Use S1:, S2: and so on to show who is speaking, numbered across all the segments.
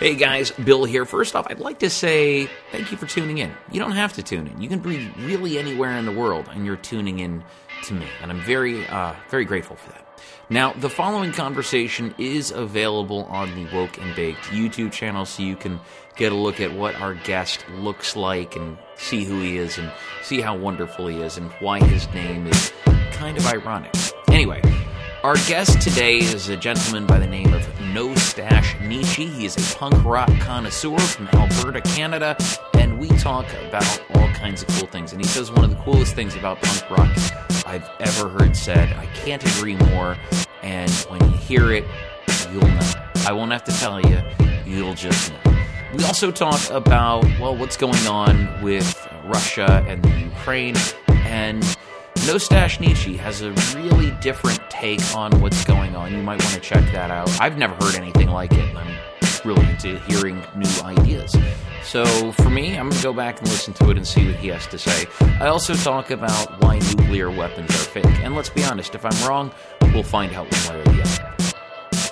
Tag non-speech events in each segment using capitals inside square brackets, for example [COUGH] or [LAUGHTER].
S1: Hey guys, Bill here. First off, I'd like to say thank you for tuning in. You don't have to tune in. You can be really anywhere in the world, and you're tuning in to me, and I'm very, uh, very grateful for that. Now, the following conversation is available on the Woke and Baked YouTube channel, so you can get a look at what our guest looks like and see who he is and see how wonderful he is and why his name is kind of ironic. Anyway, our guest today is a gentleman by the name of No Stash Nietzsche. He is a punk rock connoisseur from Alberta, Canada, and we talk about all kinds of cool things. And he says one of the coolest things about punk rock I've ever heard said. I can't agree more. And when you hear it, you'll know. I won't have to tell you, you'll just know. We also talk about, well, what's going on with Russia and the Ukraine. And No Stash Nietzsche has a really different take on what's going on. You might want to check that out. I've never heard anything like it. I'm really into hearing new ideas. So for me, I'm going to go back and listen to it and see what he has to say. I also talk about why nuclear weapons are fake. And let's be honest, if I'm wrong, we'll find out one way or the other.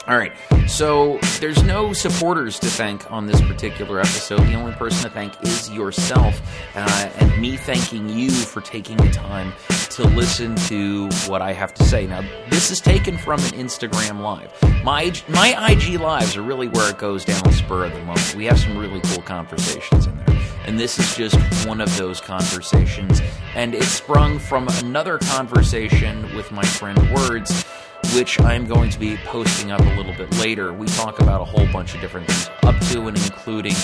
S1: All right, so there's no supporters to thank on this particular episode. The only person to thank is yourself, uh, and me thanking you for taking the time to listen to what I have to say. Now, this is taken from an Instagram live. My my IG lives are really where it goes down spur of the moment. We have some really cool conversations in there, and this is just one of those conversations. And it sprung from another conversation with my friend Words which I'm going to be posting up a little bit later. We talk about a whole bunch of different things, up to and including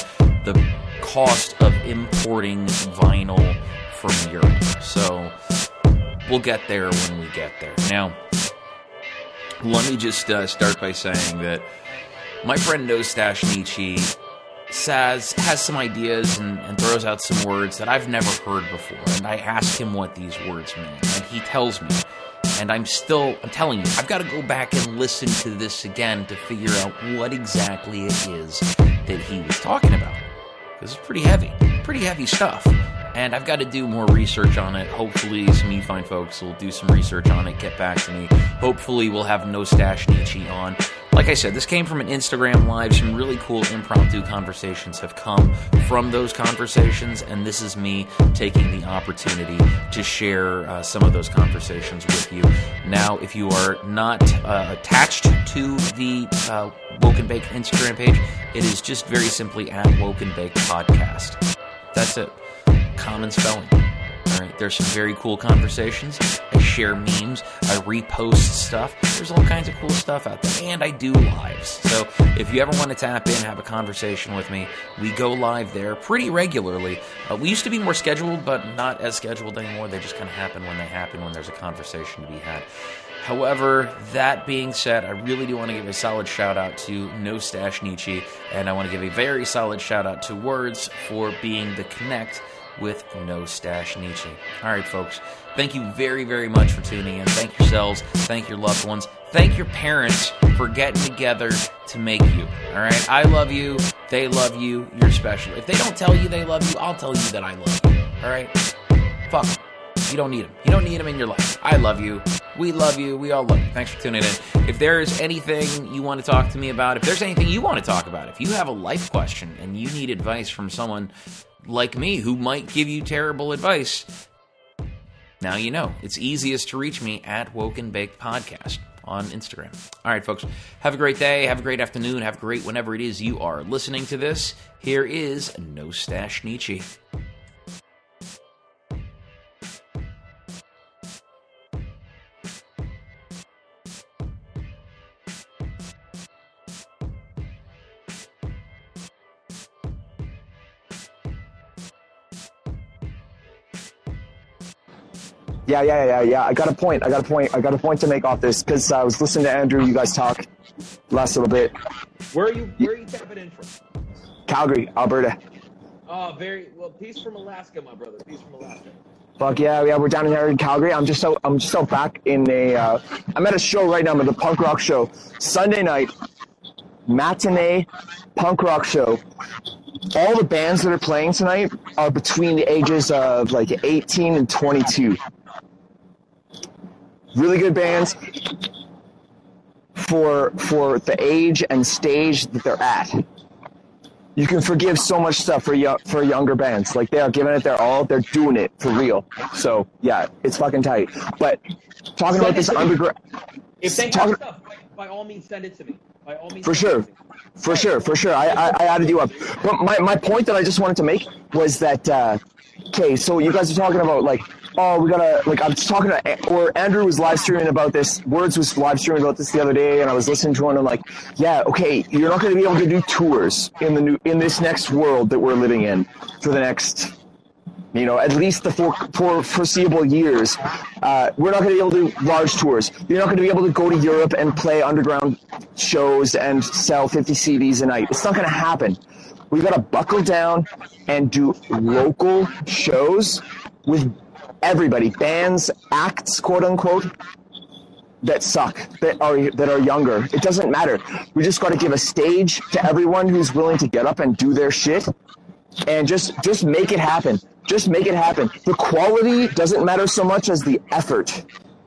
S1: the cost of importing vinyl from Europe. So we'll get there when we get there. Now, let me just uh, start by saying that my friend No Stash Nietzsche says has some ideas and, and, throws out some words that I've never heard before, and I ask him what these words mean, and he tells me and I'm still, I'm telling you, I've got to go back and listen to this again to figure out what exactly it is that he was talking about. Because it's pretty heavy, pretty heavy stuff. And I've got to do more research on it. Hopefully, some fine folks will do some research on it, get back to me. Hopefully, we'll have No Stash Nietzsche on. Like I said, this came from an Instagram live. Some really cool impromptu conversations have come from those conversations, and this is me taking the opportunity to share uh, some of those conversations with you. Now, if you are not uh, attached to the uh, Woke and Bake Instagram page, it is just very simply at Woke and Bake Podcast. That's it. Common spelling. All right, there's some very cool conversations. Share memes. I repost stuff. There's all kinds of cool stuff out there, and I do lives. So if you ever want to tap in, have a conversation with me, we go live there pretty regularly. Uh, we used to be more scheduled, but not as scheduled anymore. They just kind of happen when they happen when there's a conversation to be had. However, that being said, I really do want to give a solid shout out to No Stash Nietzsche, and I want to give a very solid shout out to Words for being the connect with No Stash Nietzsche. All right, folks. Thank you very, very much for tuning in. Thank yourselves. Thank your loved ones. Thank your parents for getting together to make you. All right. I love you. They love you. You're special. If they don't tell you they love you, I'll tell you that I love you. All right. Fuck. You don't need them. You don't need them in your life. I love you. We love you. We all love you. Thanks for tuning in. If there's anything you want to talk to me about, if there's anything you want to talk about, if you have a life question and you need advice from someone like me who might give you terrible advice, now you know. It's easiest to reach me at Woken Baked Podcast on Instagram. All right, folks. Have a great day. Have a great afternoon. Have a great whenever it is you are listening to this. Here is No Stash Nietzsche.
S2: Yeah, yeah, yeah, yeah. I got a point. I got a point. I got a point to make off this because I was listening to Andrew. You guys talk last little bit.
S3: Where are you? Where are you tapping in from?
S2: Calgary, Alberta.
S3: Oh, very well. Peace from Alaska, my brother. Peace from Alaska.
S2: Fuck yeah, yeah. We're down here in Calgary. I'm just so I'm just so back in a. Uh, I'm at a show right now. I'm at the punk rock show. Sunday night, matinee punk rock show. All the bands that are playing tonight are between the ages of like 18 and 22 really good bands for for the age and stage that they're at. you can forgive so much stuff for yo- for younger bands. Like they are giving it their all. They're doing it for real. So yeah, it's fucking tight. But talking about this underground,
S1: If they
S2: talking,
S1: stuff, by, by all means, send it to me. By all means,
S2: for sure, for sure, for sure. I, I I added you up. But my my point that I just wanted to make was that uh, okay, so you guys are talking about like. Oh, we gotta like. I was talking to, or Andrew was live streaming about this. Words was live streaming about this the other day, and I was listening to one. And I'm like, yeah, okay, you're not gonna be able to do tours in the new in this next world that we're living in for the next you know, at least the for, for foreseeable years. Uh, we're not going to be able to do large tours. You're not going to be able to go to Europe and play underground shows and sell 50 CDs a night. It's not going to happen. We got to buckle down and do local shows with everybody, bands, acts, quote unquote, that suck, that are that are younger. It doesn't matter. We just got to give a stage to everyone who's willing to get up and do their shit and just just make it happen. Just make it happen. The quality doesn't matter so much as the effort,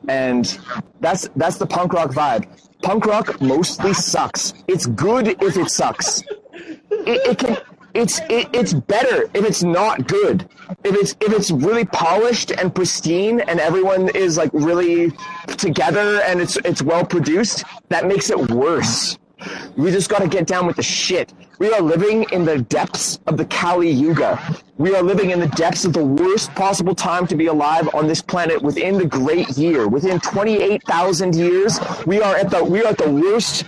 S2: and that's that's the punk rock vibe. Punk rock mostly sucks. It's good if it sucks. It, it can. It's it, it's better if it's not good. If it's if it's really polished and pristine and everyone is like really together and it's it's well produced, that makes it worse. We just got to get down with the shit. We are living in the depths of the Kali Yuga. We are living in the depths of the worst possible time to be alive on this planet within the great year. Within 28,000 years, we are at the we are at the worst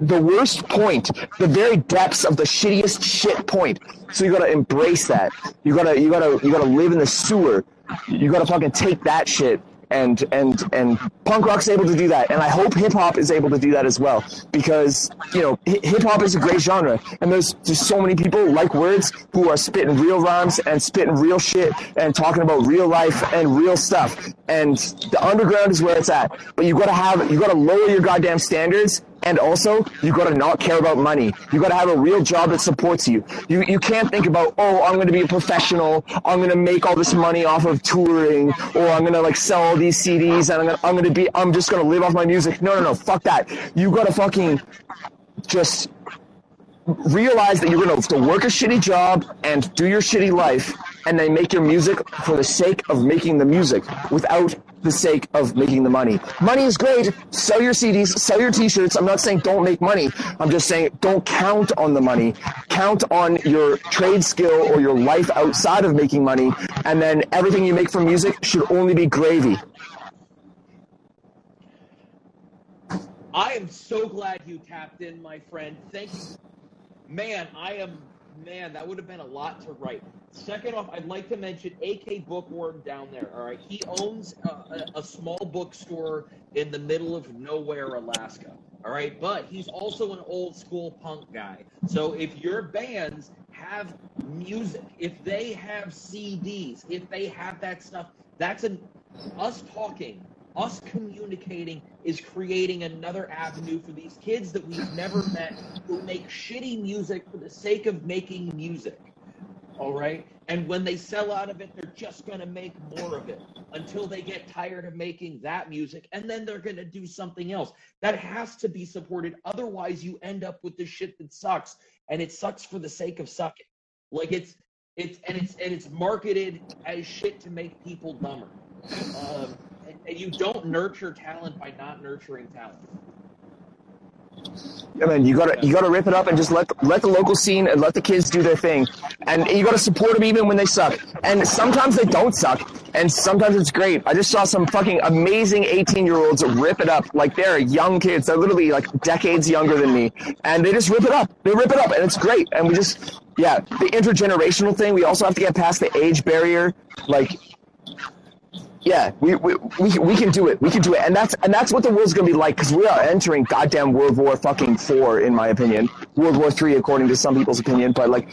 S2: the worst point, the very depths of the shittiest shit point. So you gotta embrace that. You gotta you gotta you gotta live in the sewer. You gotta fucking take that shit and and and punk rock's able to do that and i hope hip hop is able to do that as well because you know hip hop is a great genre and there's just so many people like words who are spitting real rhymes and spitting real shit and talking about real life and real stuff and the underground is where it's at but you gotta have you gotta lower your goddamn standards and also, you gotta not care about money. You gotta have a real job that supports you. You you can't think about, oh, I'm gonna be a professional. I'm gonna make all this money off of touring, or I'm gonna like sell all these CDs, and I'm gonna I'm gonna be I'm just gonna live off my music. No, no, no, fuck that. You gotta fucking just realize that you're gonna have to work a shitty job and do your shitty life, and then make your music for the sake of making the music, without the sake of making the money. Money is great. Sell your CDs, sell your t-shirts. I'm not saying don't make money. I'm just saying don't count on the money. Count on your trade skill or your life outside of making money. And then everything you make from music should only be gravy.
S1: I am so glad you tapped in, my friend. Thank you. Man, I am man, that would have been a lot to write. Second off, I'd like to mention AK Bookworm down there. All right, he owns a, a, small bookstore in the middle of nowhere, Alaska. All right, but he's also an old school punk guy. So if your bands have music, if they have CDs, if they have that stuff, that's an us talking us communicating is creating another avenue for these kids that we've never met who make shitty music for the sake of making music. All right. And when they sell out of it, they're just going to make more of it until they get tired of making that music. And then they're going to do something else. That has to be supported. Otherwise, you end up with the shit that sucks. And it sucks for the sake of sucking. Like it's, it's, and it's, and it's marketed as shit to make people dumber. Um, and you don't nurture talent by not nurturing talent.
S2: I mean, you gotta you gotta rip it up and just let let the local scene and let the kids do their thing, and you gotta support them even when they suck. And sometimes they don't suck, and sometimes it's great. I just saw some fucking amazing 18 year olds rip it up like they're young kids. They're literally like decades younger than me, and they just rip it up. They rip it up, and it's great. And we just yeah, the intergenerational thing. We also have to get past the age barrier. Like yeah, we, we, we, we can do it. We can do it. And that's, and that's what the world's going to be like because we are entering goddamn World War fucking four, in my opinion. World War three, according to some people's opinion. But like,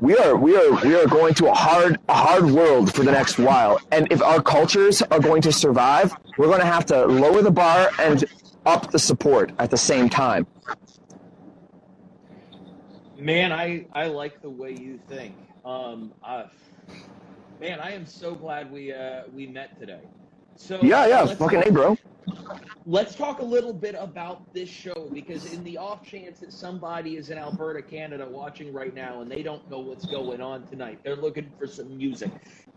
S2: we are, we are, we are going to a hard, a hard world for the next while. And if our cultures are going to survive, we're going to have to lower the bar and up the support at the same time.
S1: Man, I, I like the way you think. Um, uh, man, I am so glad we uh, we met today. So
S2: Yeah, yeah, fucking
S1: talk-
S2: A, bro.
S1: let's talk a little bit about this show because in the off chance that somebody is in Alberta, Canada watching right now and they don't know what's going on tonight, they're looking for some music.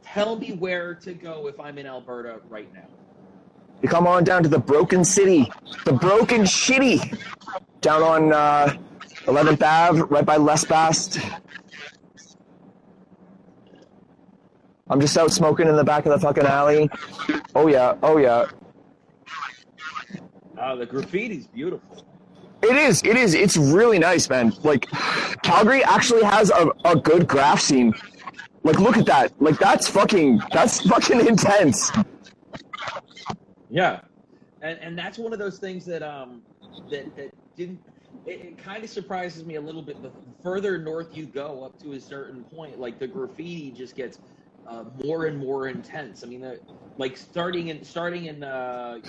S1: Tell me where to go if I'm in Alberta right now.
S2: You come on down to the Broken City, the Broken Shitty, down on uh, 11th Ave, right by Les Bast. I'm just out smoking in the back of the fucking alley. Oh yeah, oh yeah.
S1: Uh, the graffiti's beautiful.
S2: It is, it is. It's really nice, man. Like, Calgary actually has a, a good graph scene. Like, look at that. Like, that's fucking, that's fucking [LAUGHS] intense.
S1: Yeah, and and that's one of those things that um that that didn't. It, it kind of surprises me a little bit. The further north you go, up to a certain point, like the graffiti just gets uh, more and more intense. I mean, like starting in starting in, uh,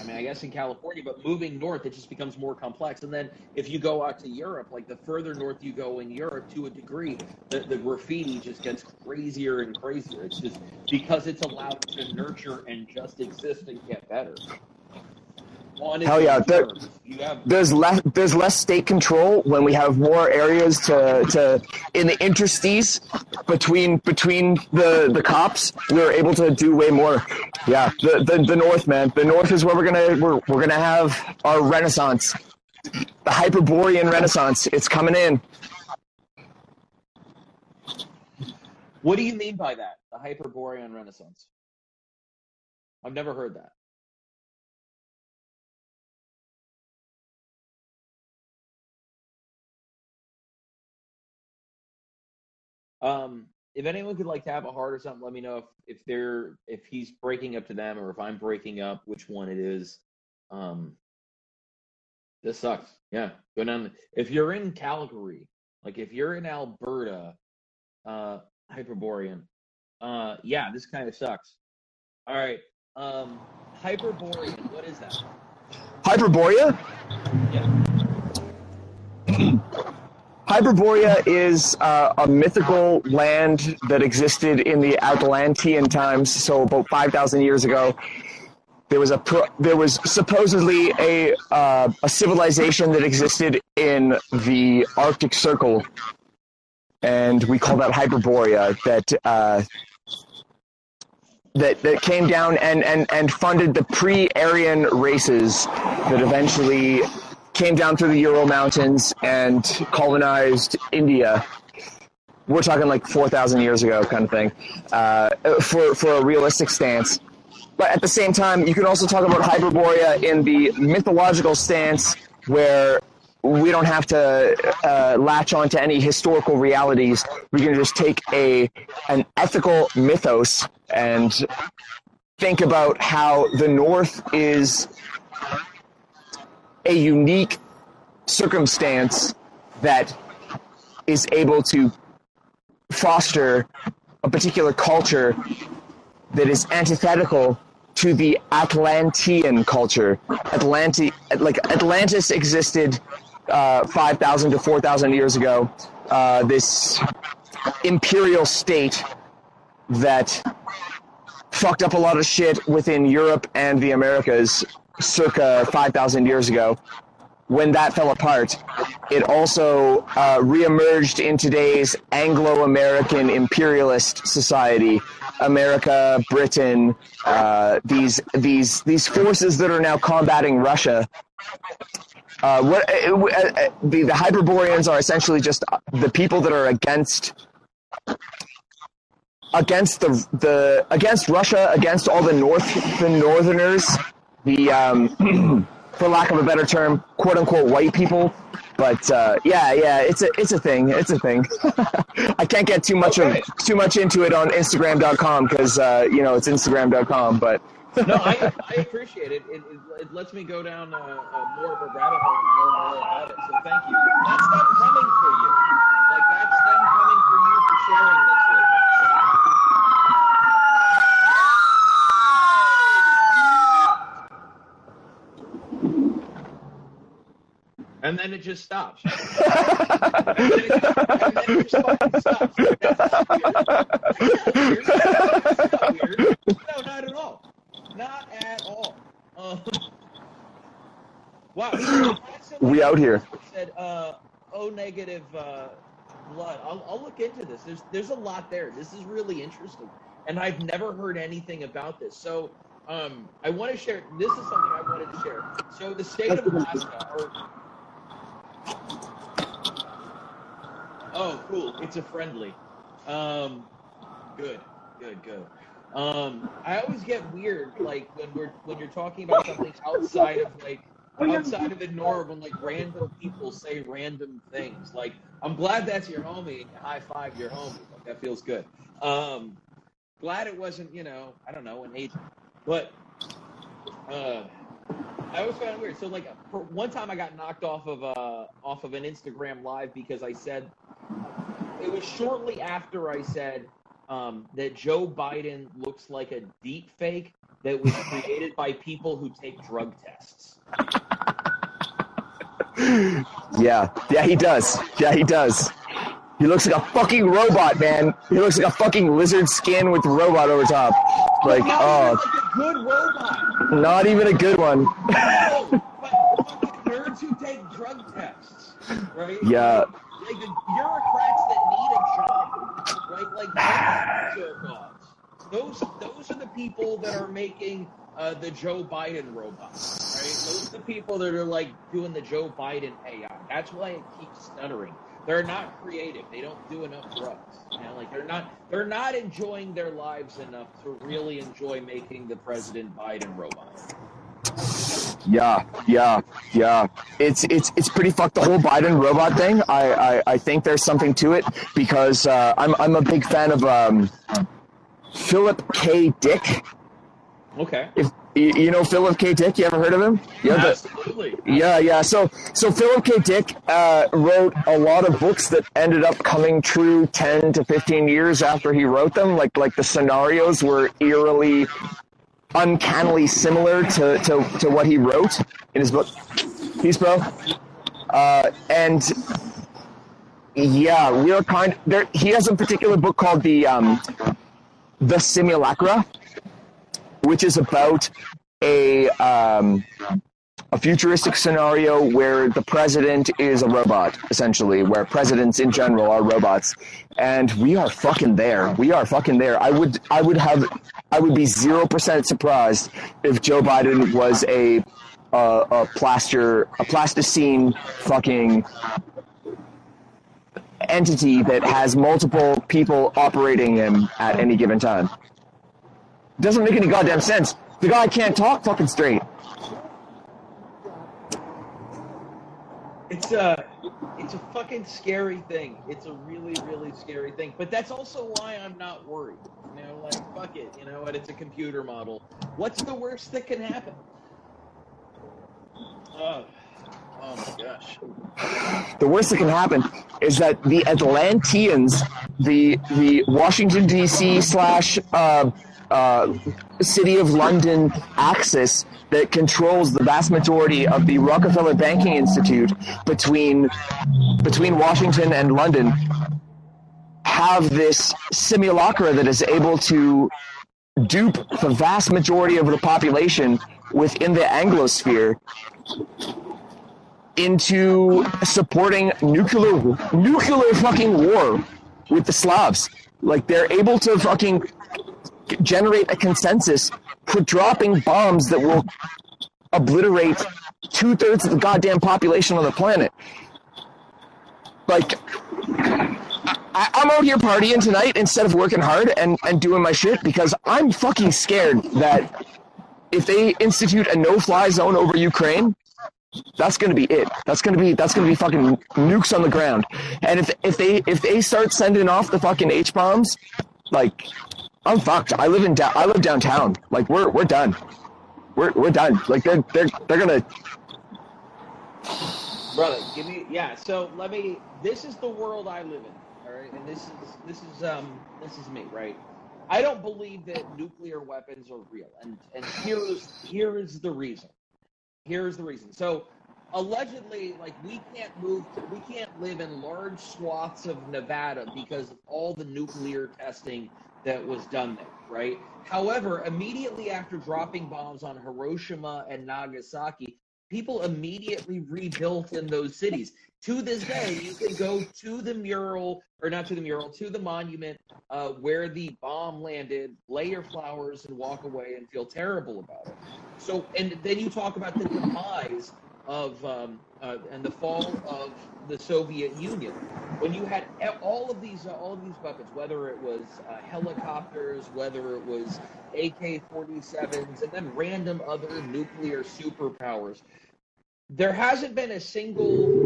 S1: I mean, I guess in California, but moving north, it just becomes more complex. And then if you go out to Europe, like the further north you go in Europe, to a degree, the, the graffiti just gets crazier and crazier. It's just because it's allowed to nurture and just exist and get better. On
S2: Hell yeah, there-
S1: have
S2: There's less, there's less state control when we have more areas to, to in the interstices between between the the cops. We're able to do way more. Yeah, the the, the north, man. The north is where we're gonna we're, we're gonna have our renaissance, the Hyperborean Renaissance. It's coming in.
S1: What do you mean by that? The Hyperborean Renaissance? I've never heard that. Um, if anyone could like tap a heart or something, let me know if if they're if he's breaking up to them or if I'm breaking up, which one it is. Um, this sucks. Yeah, go down. If you're in Calgary, like if you're in Alberta, uh, Hyperborean, uh, yeah, this kind of sucks. All right, um, Hyperborean, what is that?
S2: Hyperborea.
S1: Yeah.
S2: Hyperborea is uh, a mythical land that existed in the Atlantean times, so about 5,000 years ago. There was a there was supposedly a uh, a civilization that existed in the Arctic Circle, and we call that Hyperborea. That uh, that that came down and and and funded the pre-Aryan races that eventually came down through the Ural Mountains and colonized India. We're talking like 4,000 years ago, kind of thing, uh, for, for a realistic stance. But at the same time, you can also talk about Hyperborea in the mythological stance where we don't have to uh, latch on to any historical realities. We can just take a an ethical mythos and think about how the North is a unique circumstance that is able to foster a particular culture that is antithetical to the Atlantean culture. Atlanti- like Atlantis existed uh, 5,000 to 4,000 years ago. Uh, this imperial state that fucked up a lot of shit within Europe and the Americas circa 5,000 years ago. When that fell apart, it also uh, reemerged in today's Anglo American imperialist society. America, Britain, uh, these, these, these forces that are now combating Russia. Uh, what, uh, uh, uh, the, the Hyperboreans are essentially just the people that are against against the the against Russia, against all the North the Northerners, the um, [CLEARS THROAT] for lack of a better term, quote unquote white people. But uh, yeah, yeah, it's a it's a thing. It's a thing. [LAUGHS] I can't get too much
S1: Okay.
S2: of too much into it on Instagram.com because uh, you know it's Instagram.com. But
S1: No, I, I appreciate it. It, it. it lets me go down a, uh, more of a rabbit hole and learn more about it. So thank you. That's them coming for you. Like that's them coming for you for sharing this with us. And then it just stops. [LAUGHS] and then it, and then it just fucking stops. That's weird. That's weird. No, not at all. Not at all. Um, Wow. he had something
S2: We out here.
S1: Said uh, O negative uh, blood. I'll, I'll look into this. There's there's a lot there. This is really interesting, and I've never heard anything about this. So um, I want to share. This is something I wanted to share. So the state of Alaska, or oh, cool. It's a friendly. Um, good, good, good. Um, I always get weird, like when we're when you're talking about something outside of like outside of the norm when like random people say random things. Like I'm glad that's your homie. and you High five your homie. Like, that feels good. Um, glad it wasn't you know I don't know an agent, but uh, I always found it weird. So like for one time I got knocked off of uh off of an Instagram live because I said it was shortly after I said um, that Joe Biden looks like a deep fake that was created by people who take drug tests.
S2: Yeah, yeah, he does. Yeah, he does. He looks like a fucking robot, man. He looks like a fucking lizard skin with robot over top. Like, oh,
S1: even like a good robot.
S2: not even a good one.
S1: No, [LAUGHS] but nerds who take drug tests, right?
S2: Yeah.
S1: Like the bureaucrats that need a job, right? Like [SIGHS] those. Those those are the people that are making uh, the Joe Biden robots, right? Those are the people that are like doing the Joe Biden AI. That's why it keeps stuttering. They're not creative. They don't do enough drugs. You know, like they're not they're not enjoying their lives enough to really enjoy making the President Biden robot.
S2: Yeah, yeah, yeah. It's it's it's pretty fucked. The whole Biden robot thing. I I, I think there's something to it because uh, I'm I'm a big fan of um, Philip K. Dick.
S1: Okay.
S2: If you you know Philip K. Dick, you ever heard of him? Yeah, the, Yeah, yeah. So, so Philip K. Dick uh, wrote a lot of books that ended up coming true ten to fifteen years after he wrote them. Like, like the scenarios were eerily, uncannily similar to to, to what he wrote in his book. Peace, bro. Uh, and yeah, we are kind. There, he has a particular book called the um, the Simulacra, which is about a um, a futuristic scenario where the president is a robot, essentially, where presidents in general are robots, and we are fucking there. We are fucking there. I would, I would have, I would be zero percent surprised if Joe Biden was a a, a plaster, a plasticine fucking entity that has multiple people operating him at any given time. Doesn't make any goddamn sense. The guy can't talk fucking straight.
S1: It's a, it's a fucking scary thing. It's a really, really scary thing. But that's also why I'm not worried. You know, like fuck it. You know what? It's a computer model. What's the worst that can happen? Oh, oh my gosh.
S2: The worst that can happen is that the Atlanteans, the the Washington D.C. slash uh, uh, City of London axis that controls the vast majority of the Rockefeller Banking Institute between between Washington and London, have this simulacra that is able to dupe the vast majority of the population within the Anglosphere into supporting nuclear nuclear fucking war with the Slavs. Like they're able to fucking generate a consensus for dropping bombs that will obliterate two thirds of the goddamn population on the planet. Like I, I'm out here partying tonight instead of working hard and, and doing my shit because I'm fucking scared that if they institute a no-fly zone over Ukraine, that's gonna be it. That's gonna be that's gonna be fucking nukes on the ground. And if if they if they start sending off the fucking H bombs, like I'm fucked. I live in da- I live downtown. Like we're we're done. We're we're done. Like they're they're they're gonna
S1: brother give me yeah so let me this is the world i live in all right and this is this is um this is me right i don't believe that nuclear weapons are real and and here is here is the reason here's the reason so allegedly like we can't move we can't live in large swaths of nevada because of all the nuclear testing that was done there right however immediately after dropping bombs on hiroshima and nagasaki people immediately rebuilt in those cities. To this day, you can go to the mural, or not to the mural, to the monument uh, where the bomb landed, lay your flowers, and walk away and feel terrible about it. So, and then you talk about the demise of um, uh, and the fall of the Soviet Union, when you had all of these uh, all of these weapons, whether it was uh, helicopters, whether it was AK-47s, and then random other nuclear superpowers, there hasn't been a single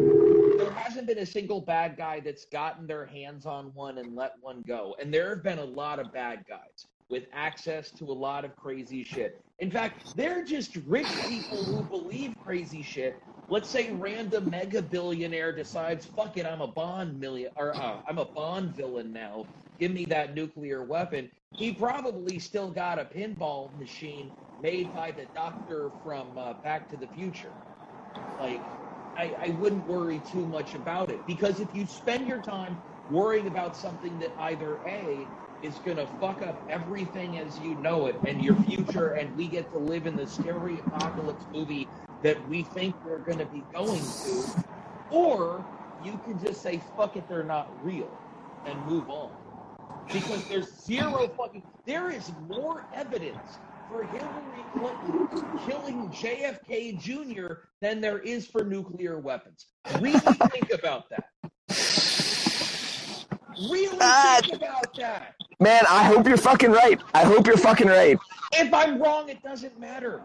S1: there hasn't been a single bad guy that's gotten their hands on one and let one go. And there have been a lot of bad guys with access to a lot of crazy shit. In fact, they're just rich people who believe crazy shit. Let's say random mega billionaire decides, "Fuck it, I'm a Bond million or uh, I'm a Bond villain now. Give me that nuclear weapon." He probably still got a pinball machine made by the doctor from uh, Back to the Future. Like, I, I wouldn't worry too much about it because if you spend your time worrying about something that either a is going to fuck up everything as you know it and your future, and we get to live in the scary apocalypse movie that we think we're going to be going to, or you can just say, fuck it, they're not real, and move on. Because there's zero fucking, there is more evidence for Hillary Clinton killing JFK Jr. than there is for nuclear weapons. Really think about that. Really think about that.
S2: Man, I hope you're fucking right. I hope you're fucking right.
S1: If I'm wrong, it doesn't matter.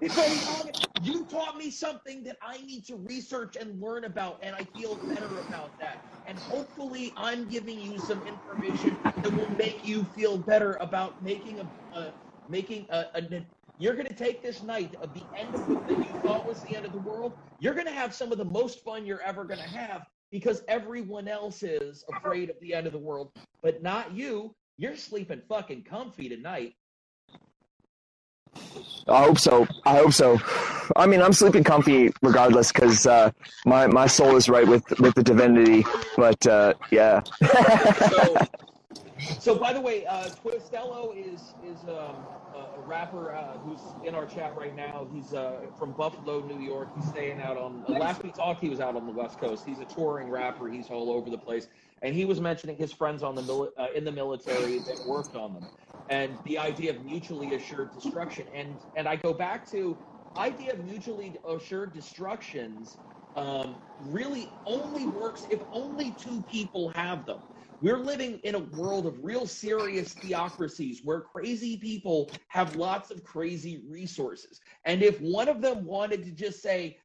S1: Wrong, you taught me something that I need to research and learn about, and I feel better about that. And hopefully, I'm giving you some information that will make you feel better about making a, uh, making a, a. You're going to take this night of the end of the, that you thought was the end of the world. You're going to have some of the most fun you're ever going to have because everyone else is afraid of the end of the world, but not you. You're sleeping fucking comfy tonight.
S2: I hope so. I hope so. I mean, I'm sleeping comfy regardless because uh, my my soul is right with with the divinity. But uh, yeah,
S1: so, [LAUGHS] so by the way, uh, Twistello is is um, a rapper uh, who's in our chat right now. He's uh, from Buffalo, New York. He's staying out on. last we talked, he was out on the West Coast. He's a touring rapper. He's all over the place, and he was mentioning his friends on the mili- uh, in the military that worked on them, and the idea of mutually assured destruction. And and I go back to idea of mutually assured destructions um, really only works if only two people have them. We're living in a world of real serious theocracies where crazy people have lots of crazy resources. And if one of them wanted to just say,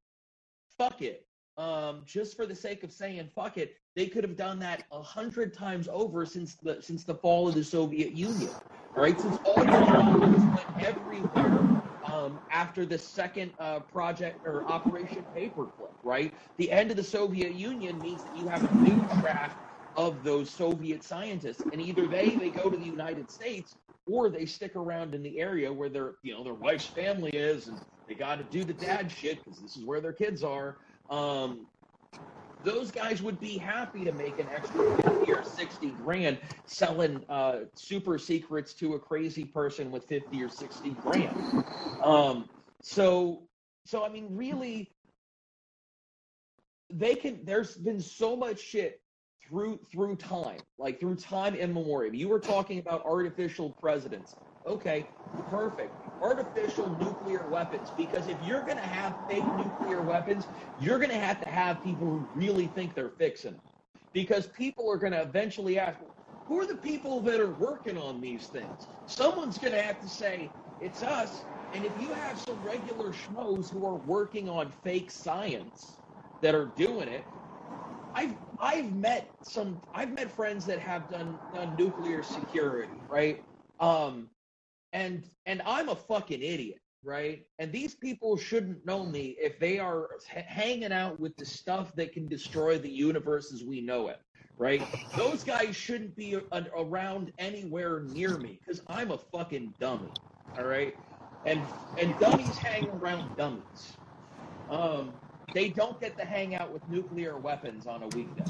S1: fuck it, um, just for the sake of saying fuck it, they could have done that a hundred times over since the since the fall of the Soviet Union. right? since all the bombs went everywhere um, after the second uh, project or Operation Paperclip, right? The end of the Soviet Union means that you have a new draft of those Soviet scientists, and either they they go to the United States or they stick around in the area where their you know their wife's family is, and they got to do the dad shit because this is where their kids are. Um, those guys would be happy to make an extra 50 or 60 grand selling uh, super secrets to a crazy person with 50 or 60 grand. Um, so, so I mean, really, they can. There's been so much shit through through time, like through time immemorial. You were talking about artificial presidents. Okay, perfect. Artificial nuclear weapons, because if you're going to have fake nuclear weapons, you're going to have to have people who really think they're fixing them. Because people are going to eventually ask, who are the people that are working on these things? Someone's going to have to say, it's us. And if you have some regular schmoes who are working on fake science that are doing it, I've I've met some I've met friends that have done, done nuclear security, right? Um, and and I'm a fucking idiot, right? And these people shouldn't know me if they are h- hanging out with the stuff that can destroy the universe as we know it, right? Those guys shouldn't be a- around anywhere near me because I'm a fucking dummy, all right? And and dummies hang around dummies. Um, they don't get to hang out with nuclear weapons on a weekday.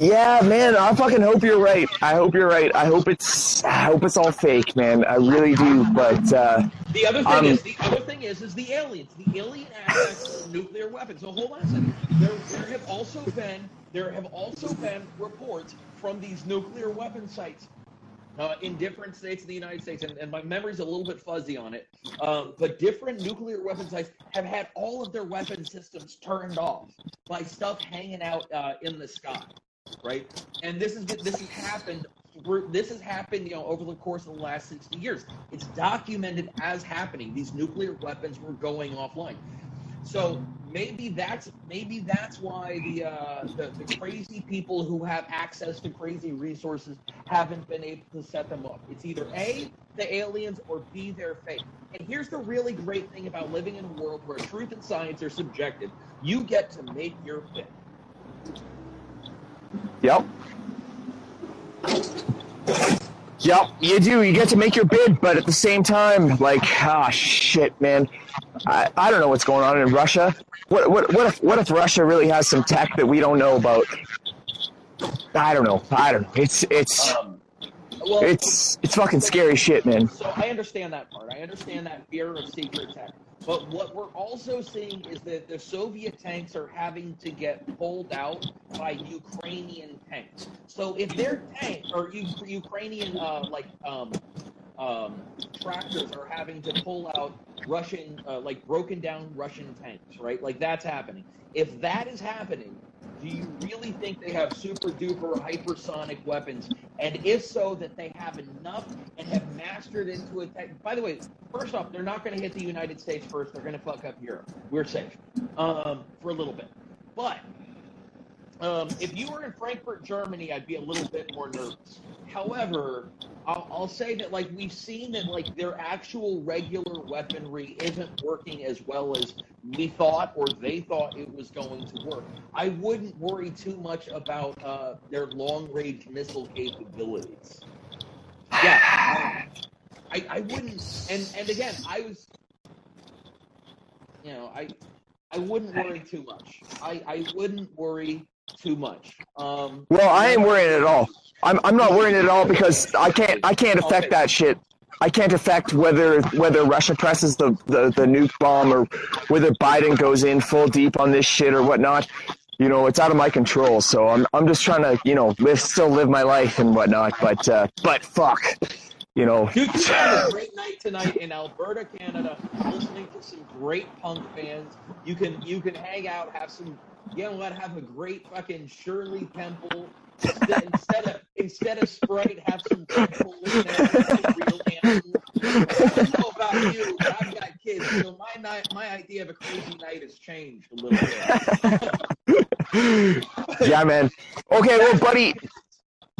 S2: Yeah, man. I fucking hope you're right. I hope you're right. I hope it's. I hope it's all fake, man. I really do. But uh,
S1: The other thing
S2: Um,
S1: is the other thing is is the aliens, the alien aspects of nuclear weapons. So hold on a second. There, there have also been there have also been reports from these nuclear weapon sites uh, in different states in the United States, and, and my memory's a little bit fuzzy on it. Um, but different nuclear weapon sites have had all of their weapon systems turned off by stuff hanging out uh, in the sky, right? And this is this has happened. This has happened, you know, over the course of the last sixty years. It's documented as happening. These nuclear weapons were going offline. So maybe that's maybe that's why the, uh, the the crazy people who have access to crazy resources haven't been able to set them up. It's either a the aliens or b their fake. And here's the really great thing about living in a world where truth and science are subjective. You get to make your pick.
S2: Yep. Yep, you do. You get to make your bid, but at the same time, like, ah, shit, man. I, I don't know what's going on in Russia. What what what if what if Russia really has some tech that we don't know about? I don't know. I don't know. It's it's
S1: Um, well,
S2: it's it's fucking scary shit, man.
S1: So I understand that part. I understand that fear of secret tech. But what we're also seeing is that the Soviet tanks are having to get pulled out by Ukrainian tanks. So if their tank or Ukrainian uh, like um, um, tractors are having to pull out Russian uh, like broken down Russian tanks, right? Like that's happening. If that is happening, do you really think they have super duper hypersonic weapons? And if so, that they have enough and have mastered into a tech. By the way, first off, they're not going to hit the United States first. They're going to fuck up Europe. We're safe um, for a little bit. But um, if you were in Frankfurt, Germany, I'd be a little bit more nervous. However, I'll, I'll say that like we've seen that like their actual regular weaponry isn't working as well as we thought or they thought it was going to work. I wouldn't worry too much about uh, their long range missile capabilities. Yeah, I, I wouldn't. And and again, I was, you know, I I wouldn't worry too much. I I wouldn't worry too much. Um,
S2: Well, I ain't worrying at all. I'm I'm not worrying at all because I can't I can't affect that shit. I can't affect whether whether Russia presses the, the, the nuke bomb or whether Biden goes in full deep on this shit or whatnot. You know, it's out of my control. So I'm I'm just trying to you know live still live my life and whatnot. But uh, but fuck, you know.
S1: Dude, you had a great night tonight in Alberta, Canada, listening to some great punk bands. You can you can hang out, have some you know what, have a great fucking Shirley Temple. Instead, of instead of Sprite, have some Bull in there, real anthem. I don't know about you, but I've got kids, so my night, my idea of a crazy night has changed a little bit. [LAUGHS]
S2: yeah, man. Okay, well, buddy,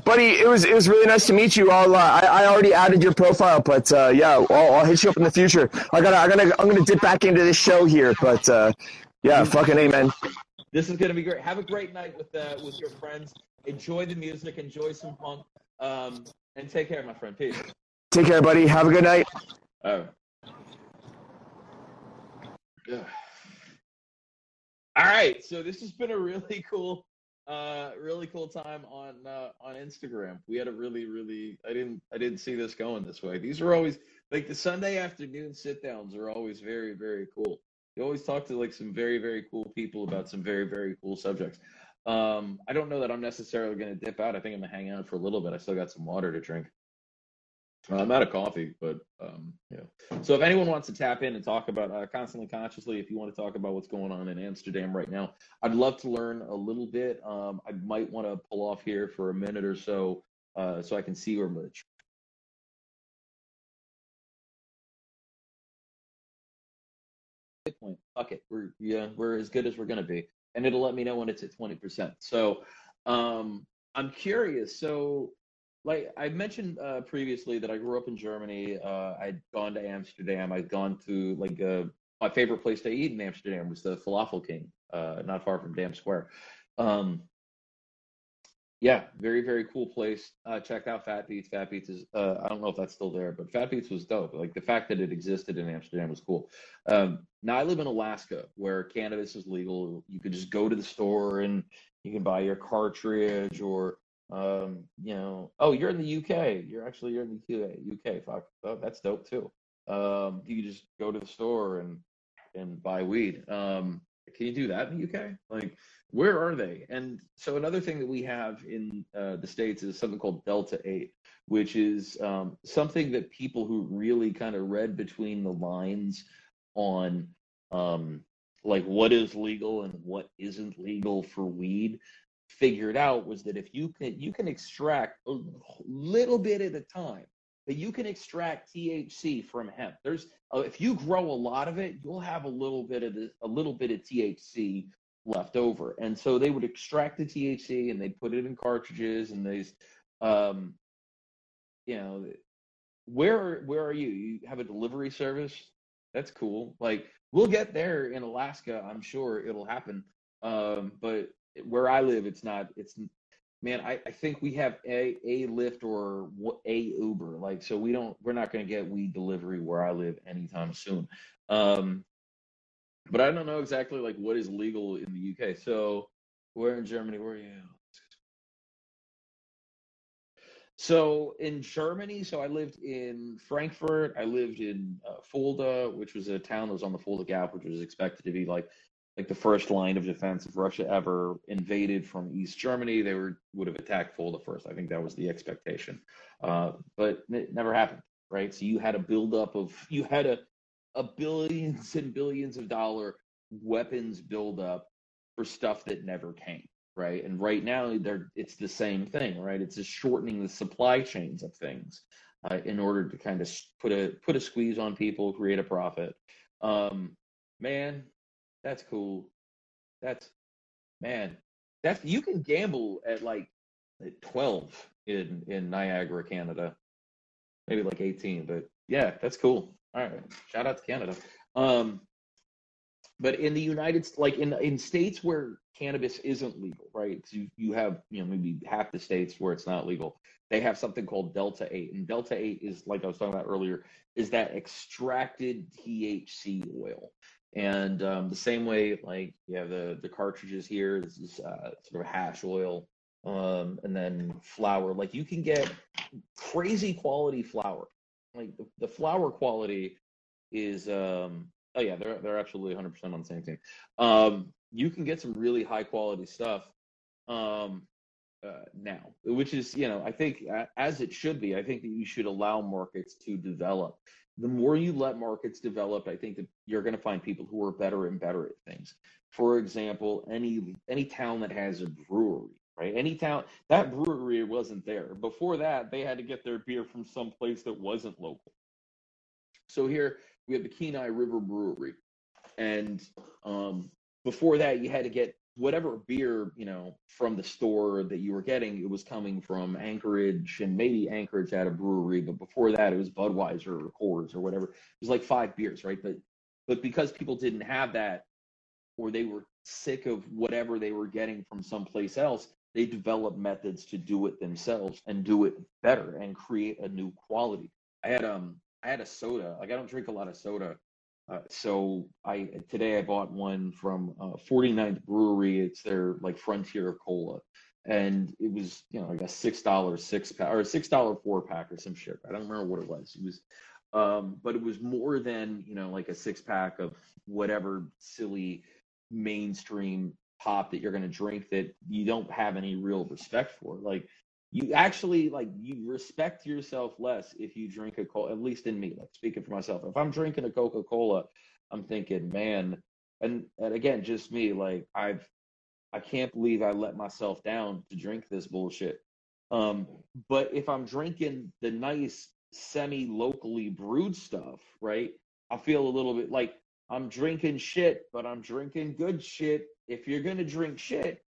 S2: buddy, it was it was really nice to meet you. I'll uh, I, I already added your profile, but uh, yeah, I'll, I'll hit you up in the future. I gotta I gotta I'm gonna dip back into this show here, but uh, yeah, fucking amen.
S1: This is gonna be great. Have a great night with uh, with your friends. Enjoy the music. Enjoy some punk. Um, and take care, my friend. Peace.
S2: Take care, buddy. Have a good night.
S1: All right. Yeah. All right. So this has been a really [LAUGHS] cool, uh, really cool time on uh, on Instagram. We had a really, really. I didn't, I didn't see this going this way. These are always like the Sunday afternoon sit downs are always very, very cool. You always talk to like some very, very cool people about some very, very cool subjects. Um, I don't know that I'm necessarily going to dip out. I think I'm gonna hang out for a little bit. I still got some water to drink. Uh, I'm out of coffee, but um, yeah. So if anyone wants to tap in and talk about uh, constantly consciously, if you want to talk about what's going on in Amsterdam right now, I'd love to learn a little bit. Um, I might want to pull off here for a minute or so, uh, so I can see where the point. Fuck it, we're yeah, we're as good as we're gonna be, and it'll let me know when it's at twenty percent. So um, I'm curious. So like I mentioned uh, previously that I grew up in Germany. Uh, I'd gone to Amsterdam. I'd gone to like uh, my favorite place to eat in Amsterdam was the Falafel King, uh, not far from Dam Square. Um, Yeah, very very cool place. Uh, checked out Fat Beats. Fat Beats is uh, I don't know if that's still there, but Fat Beats was dope. Like the fact that it existed in Amsterdam was cool. Um, now I live in Alaska, where cannabis is legal. You could just go to the store and you can buy your cartridge, or um, you know, oh, you're in the UK. You're actually you're in the UK. UK. Fuck, oh, that's dope too. Um, you can just go to the store and and buy weed. Um, can you do that in the UK? Like, where are they? And so another thing that we have in uh, the states is something called Delta Eight, which is um, something that people who really kind of read between the lines on um, like what is legal and what isn't legal for weed figured out was that if you can you can extract a little bit at a time that you can extract THC from hemp. There's uh, if you grow a lot of it, you'll have a little bit of the, a little bit of THC left over. And so they would extract the THC and they'd put it in cartridges and these um you know where where are you? You have a delivery service? That's cool. Like we'll get there in Alaska, I'm sure it'll happen. Um but where I live it's not it's man, I, I think we have a a Lyft or a Uber. Like, so we don't, we're not going to get weed delivery where I live anytime soon. Um, but I don't know exactly like what is legal in the UK. So, where in Germany? Where are you? So in Germany, so I lived in Frankfurt. I lived in uh, Fulda, which was a town that was on the Fulda Gap, which was expected to be like like the first line of defense if Russia ever invaded from East Germany, they were would have attacked Fulda first. I think that was the expectation, uh, but it never happened, right? So you had a buildup of you had a a billions and billions of dollar weapons buildup for stuff that never came, right? And right now, they're it's the same thing, right? It's just shortening the supply chains of things uh, in order to kind of put a put a squeeze on people, create a profit. Um, man, that's cool. That's man. That's you can gamble at like 12 in in Niagara, Canada. Maybe like 18, but yeah, that's cool. All right. Shout out to Canada. Um but in the United States, like in in states where cannabis isn't legal, right? You, you have you know maybe half the states where it's not legal. They have something called Delta Eight, and Delta Eight is like I was talking about earlier, is that extracted THC oil. And um, the same way, like you have the the cartridges here, this is uh, sort of hash oil, um, and then flour. Like you can get crazy quality flour. Like the, the flour quality is, um, oh yeah, they're they're absolutely 100% on the same team. Um, you can get some really high quality stuff um, uh, now, which is, you know, I think as it should be. I think that you should allow markets to develop the more you let markets develop, I think that you're going to find people who are better and better at things. For example, any any town that has a brewery, right? Any town that brewery wasn't there before that, they had to get their beer from some place that wasn't local. So here we have the Kenai River Brewery, and um, before that, you had to get whatever beer you know from the store that you were getting it was coming from anchorage and maybe anchorage had a brewery but before that it was budweiser or coors or whatever. It was like five beers right? But but because people didn't have that or they were sick of whatever they were getting from someplace else they developed methods to do it themselves and do it better and create a new quality. I had um i had a soda. Like i don't drink a lot of soda uh, so I today I bought one from uh, 49th Brewery. It's their like Frontier Cola, and it was you know like a six dollar six pack or six dollar four pack or some shit. I don't remember what it was. It was, um, but it was more than you know like a six pack of whatever silly mainstream pop that you're going to drink that you don't have any real respect for. Like you actually like you respect yourself less if you drink a cola at least in me like speaking for myself. If i'm drinking a coca-cola i'm thinking man and, and again just me like i've i can't believe i let myself down to drink this bullshit. Um but if i'm drinking the nice semi locally brewed stuff right i feel a little bit like i'm drinking shit but i'm drinking good shit. If you're gonna drink shit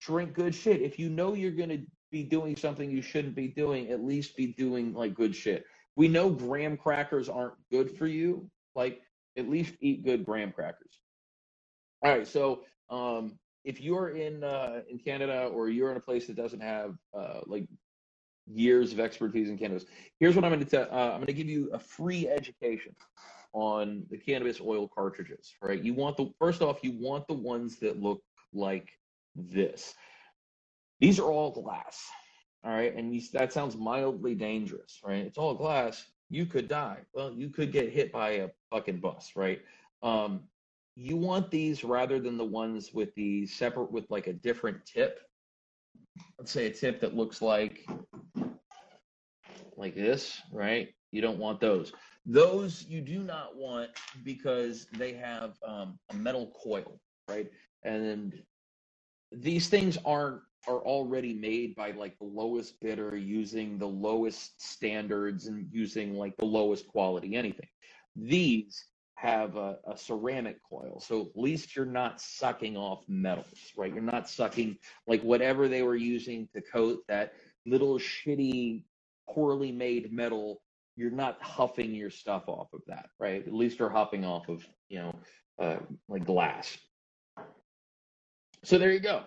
S1: drink good shit. If you know you're gonna be doing something you shouldn't be doing, at least be doing like good shit. We know graham crackers aren't good for you. Like, at least eat good graham crackers. All right, so um, if you're in uh, in Canada or you're in a place that doesn't have uh, like years of expertise in cannabis, here's what I'm going to tell. Uh, I'm going to give you a free education on the cannabis oil cartridges. Right? You want the first off, you want the ones that look like this. These are all glass. All right, and you, that sounds mildly dangerous, right? It's all glass. You could die. Well, you could get hit by a fucking bus, right? Um, you want these rather than the ones with the separate with like a different tip. Let's say a tip that looks like like this, right? You don't want those. Those you do not want because they have um, a metal coil, right? And these things aren't are already made by like the lowest bidder using the lowest standards and using like the lowest quality anything. These have a, a, ceramic coil. So at least you're not sucking off metals, right? You're not sucking like whatever they were using to coat that little shitty, poorly made metal. You're not huffing your stuff off of that, right? At least you're huffing off of, you know, uh, like glass. So there you go.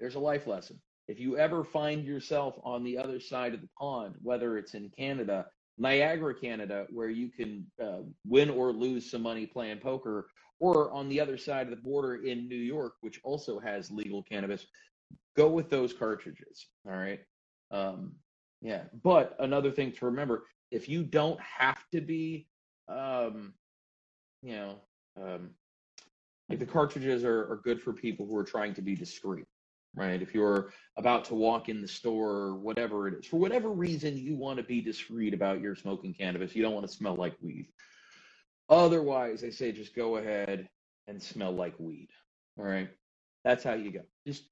S1: There's a life lesson. If you ever find yourself on the other side of the pond, whether it's in Canada Niagara, Canada, where you can uh, win or lose some money playing poker, or on the other side of the border in New York, which also has legal cannabis, go with those cartridges. All right. Um, yeah. But another thing to remember if you don't have to be, um, you know, um, like the cartridges are, are good for people who are trying to be discreet right? If you're about to walk in the store or whatever it is, for whatever reason you want to be discreet about your smoking cannabis, you don't want to smell like weed. Otherwise, I say just go ahead and smell like weed. All right. That's how you go. Just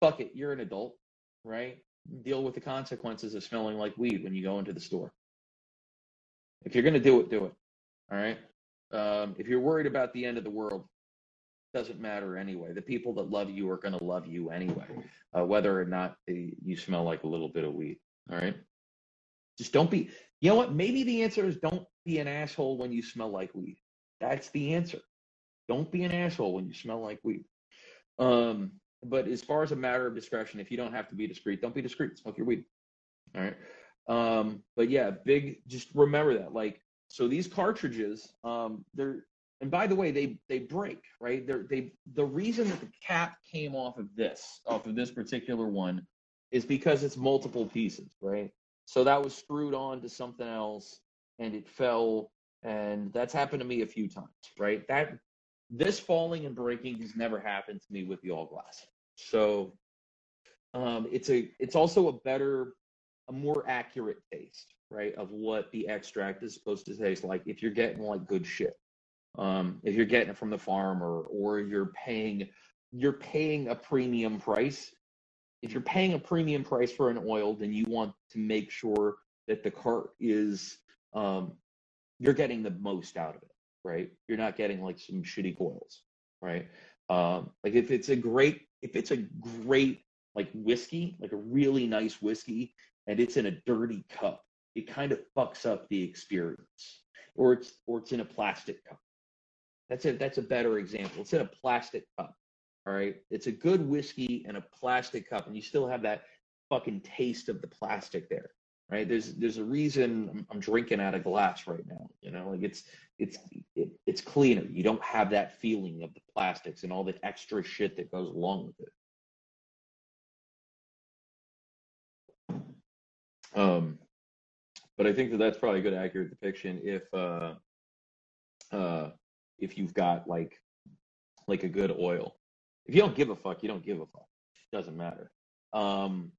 S1: fuck it. You're an adult, right? Deal with the consequences of smelling like weed when you go into the store. If you're going to do it, do it. All right. Um, if you're worried about the end of the world, doesn't matter anyway. The people that love you are going to love you anyway, uh, whether or not they, you smell like a little bit of weed. All right. Just don't be, you know what? Maybe the answer is don't be an asshole when you smell like weed. That's the answer. Don't be an asshole when you smell like weed. Um, but as far as a matter of discretion, if you don't have to be discreet, don't be discreet. Smoke your weed. All right. Um, but yeah, big, just remember that. Like, so these cartridges, um, they're and by the way, they they break, right? They're, they the reason that the cap came off of this, off of this particular one, is because it's multiple pieces, right? So that was screwed on to something else, and it fell, and that's happened to me a few times, right? That this falling and breaking has never happened to me with the all glass. So um, it's a it's also a better, a more accurate taste, right, of what the extract is supposed to taste like if you're getting like good shit um, if you're getting it from the farmer or you're paying you're paying a premium price if you're paying a premium price for an oil then you want to make sure that the cart is um, you're getting the most out of it right? You're not getting like some shitty coils right? Um, like if it's a great if it's a great like whiskey like a really nice whiskey and it's in a dirty cup it kind of fucks up the experience or it's or it's in a plastic cup that's a that's a better example. It's in a plastic cup. All right. It's a good whiskey in a plastic cup, and you still have that fucking taste of the plastic there. Right. There's there's a reason I'm, I'm drinking out of glass right now. You know, like it's it's it, it's cleaner. You don't have that feeling of the plastics and all the extra shit that goes along with it. Um, but I think that that's probably a good accurate depiction if uh, uh, if you've got like like a good oil. If you don't give a fuck, you don't give a fuck. It doesn't matter. Um,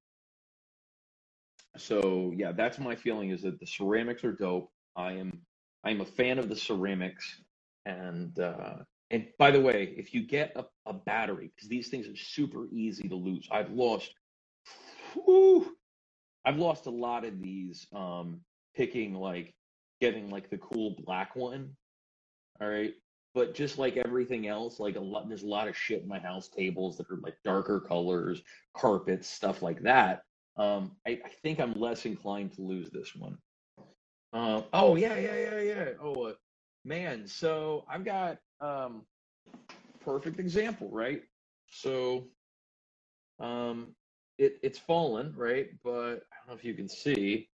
S1: so yeah, that's my feeling is that the ceramics are dope. I am I am a fan of the ceramics. And uh, and by the way, if you get a, a battery, because these things are super easy to lose. I've lost whew, I've lost a lot of these um picking like getting like the cool black one. All right but just like everything else, like a lot, there's a lot of shit in my house tables that are like darker colors, carpets, stuff like that. Um, I, I think I'm less inclined to lose this one. Uh, oh yeah, yeah, yeah, yeah. Oh uh, man, so I've got um, perfect example, right? So, um, it it's fallen, right? But I don't know if you can see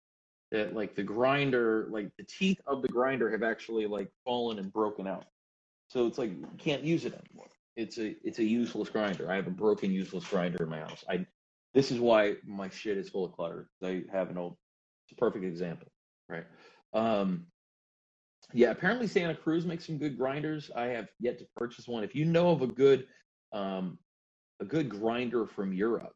S1: that, like the grinder, like the teeth of the grinder have actually like fallen and broken out. So it's like can't use it anymore. It's a it's a useless grinder. I have a broken useless grinder in my house. I this is why my shit is full of clutter. I have an old perfect example, right? Um yeah, apparently Santa Cruz makes some good grinders. I have yet to purchase one. If you know of a good um a good grinder from Europe,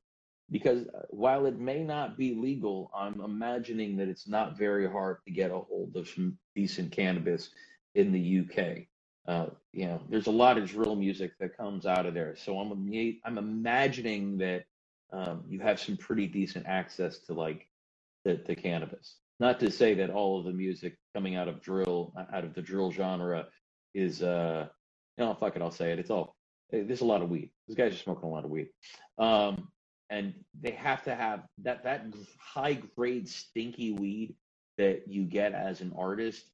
S1: because uh, while it may not be legal, I'm imagining that it's not very hard to get a hold of some decent cannabis in the UK. Uh, you know, there's a lot of drill music that comes out of there, so I'm I'm imagining that um, you have some pretty decent access to like the, the cannabis. Not to say that all of the music coming out of drill, uh, out of the drill genre, is uh, no, fuck it, I'll say it. It's all eh, there's a lot of weed. These guys are smoking a lot of weed, um, and they have to have that that high grade stinky weed that you get as an artist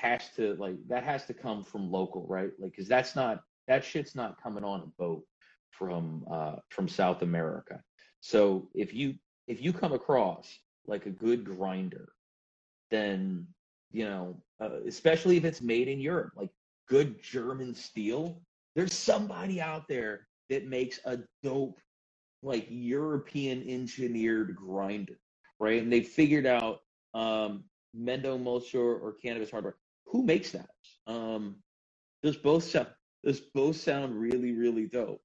S1: has to like that has to come from local, right? Like, because that's not that shit's not coming on a boat from uh, from South America. So if you if you come across like a good grinder, then you know, uh, especially if it's made in Europe, like good German steel, there's somebody out there that makes a dope like European engineered grinder, right? And they figured out um, Mendo Mulcher or Cannabis Hardware. Who makes that? Um, those both sound those both sound really really dope.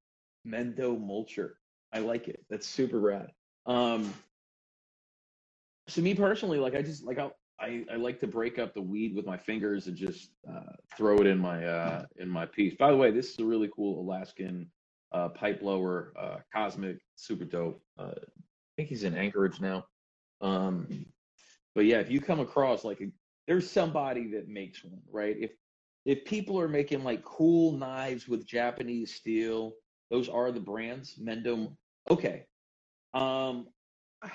S1: Mendo Mulcher, I like it. That's super rad. Um, so me personally, like I just like I I, I like to break up the weed with my fingers and just uh, throw it in my uh, in my piece. By the way, this is a really cool Alaskan uh, pipe blower, uh, Cosmic, super dope. Uh, I think he's in Anchorage now. Um, but yeah, if you come across like a, there's somebody that makes one, right? If if people are making like cool knives with Japanese steel, those are the brands. Mendo. Okay. Um. [SIGHS]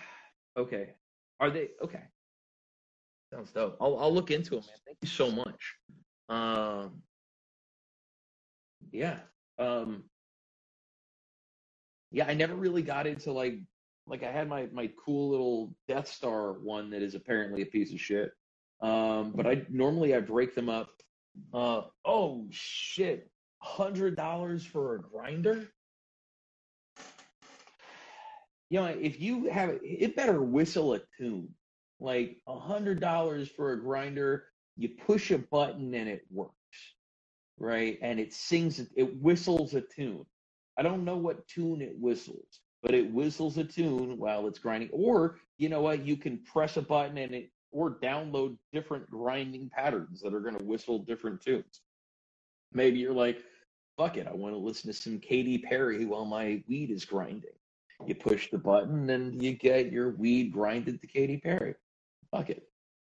S1: Okay. Are they okay? Sounds dope. I'll I'll look into it, man. Thank you so much. Um. Yeah. Um. Yeah. I never really got into like like I had my my cool little Death Star one that is apparently a piece of shit. Um. But I normally I break them up. Uh. Oh shit. Hundred dollars for a grinder. you know, if you have it, better whistle a tune. Like a hundred dollars for a grinder, you push a button and it works, right? And it sings, it whistles a tune. I don't know what tune it whistles, but it whistles a tune while it's grinding. Or you know what, you can press a button and it, or download different grinding patterns that are going to whistle different tunes. Maybe you're like, fuck it, I want to listen to some Katy Perry while my weed is grinding you push the button and you get your weed grinded to Katy Perry. Fuck it.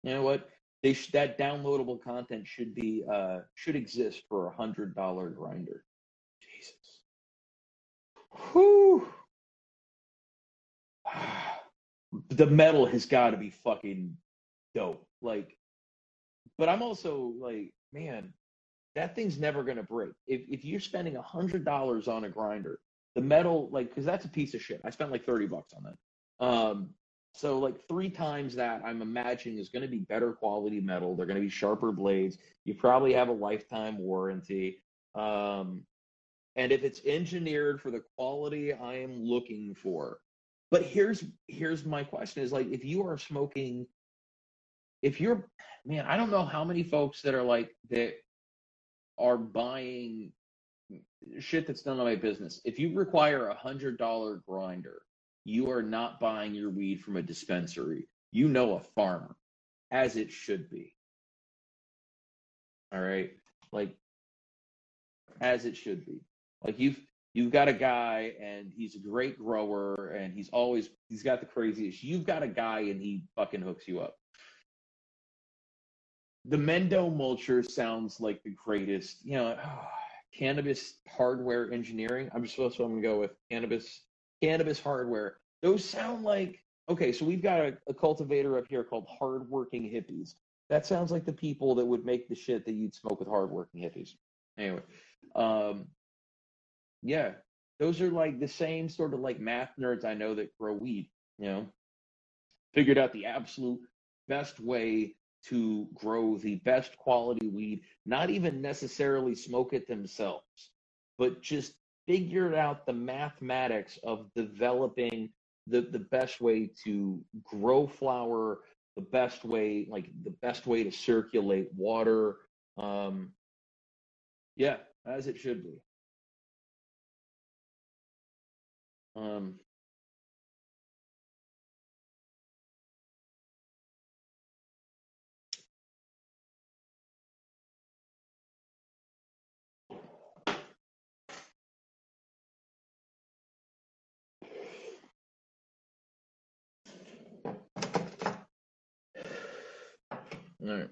S1: You know what? They sh- that downloadable content should be uh should exist for a hundred dollar grinder. Jesus. Whew. [SIGHS] The metal has got to be fucking dope. Like, but I'm also like, man, that thing's never gonna break. If if you're spending a hundred dollars on a grinder, the metal, like, because that's a piece of shit. I spent like thirty bucks on that. Um, so like three times that I'm imagining is going to be better quality metal. They're going to be sharper blades. You probably have a lifetime warranty. Um, and if it's engineered for the quality I am looking for, but here's here's my question: is like if you are smoking, if you're man, I don't know how many folks that are like that are buying shit that's none of my business. If you require a hundred dollar grinder, you are not buying your weed from a dispensary. You know a farmer, as it should be. All right, like as it should be. Like you've you've got a guy and he's a great grower and he's always he's got the craziest. You've got a guy and he fucking hooks you up. The Mendo mulcher sounds like the greatest. You know, [SIGHS] cannabis hardware engineering. I'm just supposed to I'm gonna go with cannabis cannabis hardware. Those sound like okay. So we've got a, a cultivator up here called Hardworking Hippies. That sounds like the people that would make the shit that you'd smoke with hardworking hippies. Anyway, um, yeah, those are like the same sort of like math nerds I know that grow weed, you know, figured out the absolute best way to grow the best quality weed, not even necessarily smoke it themselves, but just figured out the mathematics of developing the, the best way to grow flower, the best way, like the best way to circulate water. Um, yeah, as it should be. Um, all right.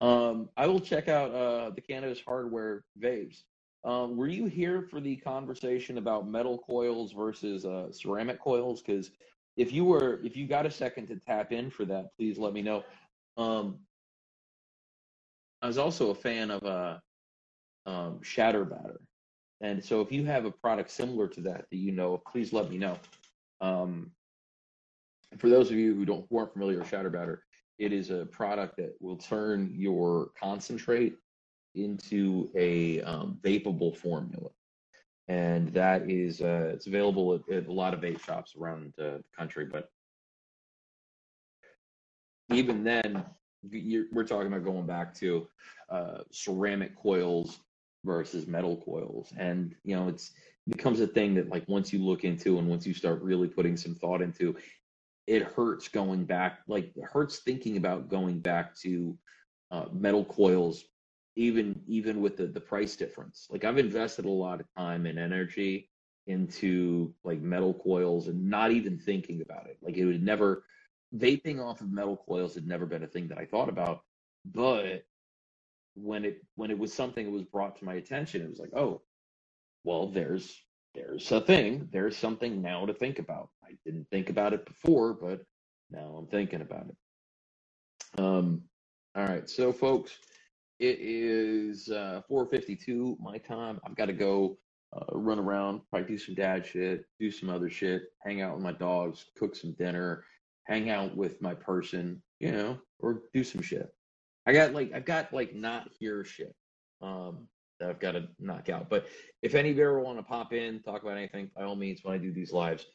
S1: Um, I will check out uh, the cannabis hardware vapes. Um, were you here for the conversation about metal coils versus uh, ceramic coils? Because if you were, if you got a second to tap in for that, please let me know. Um, I was also a fan of uh, um, Shatter Batter, and so if you have a product similar to that that you know, please let me know. Um, for those of you who don't who aren't familiar with Shatter Batter, it is a product that will turn your concentrate into a um, vapable formula, and that is uh, it's available at, at a lot of vape shops around uh, the country. But even then, we're talking about going back to uh, ceramic coils versus metal coils, and you know it's it becomes a thing that like once you look into and once you start really putting some thought into, it hurts going back. Like hurts thinking about going back to uh, metal coils even even with the the price difference like i've invested a lot of time and energy into like metal coils and not even thinking about it like it would never vaping off of metal coils had never been a thing that i thought about but when it when it was something that was brought to my attention it was like oh well there's there's a thing there's something now to think about i didn't think about it before but now i'm thinking about it um all right so folks it is uh, 4:52 my time. I've got to go uh, run around, probably do some dad shit, do some other shit, hang out with my dogs, cook some dinner, hang out with my person, you know, or do some shit. I got like I've got like not here shit um, that I've got to knock out. But if any of you ever want to pop in, talk about anything, by all means, when I do these lives,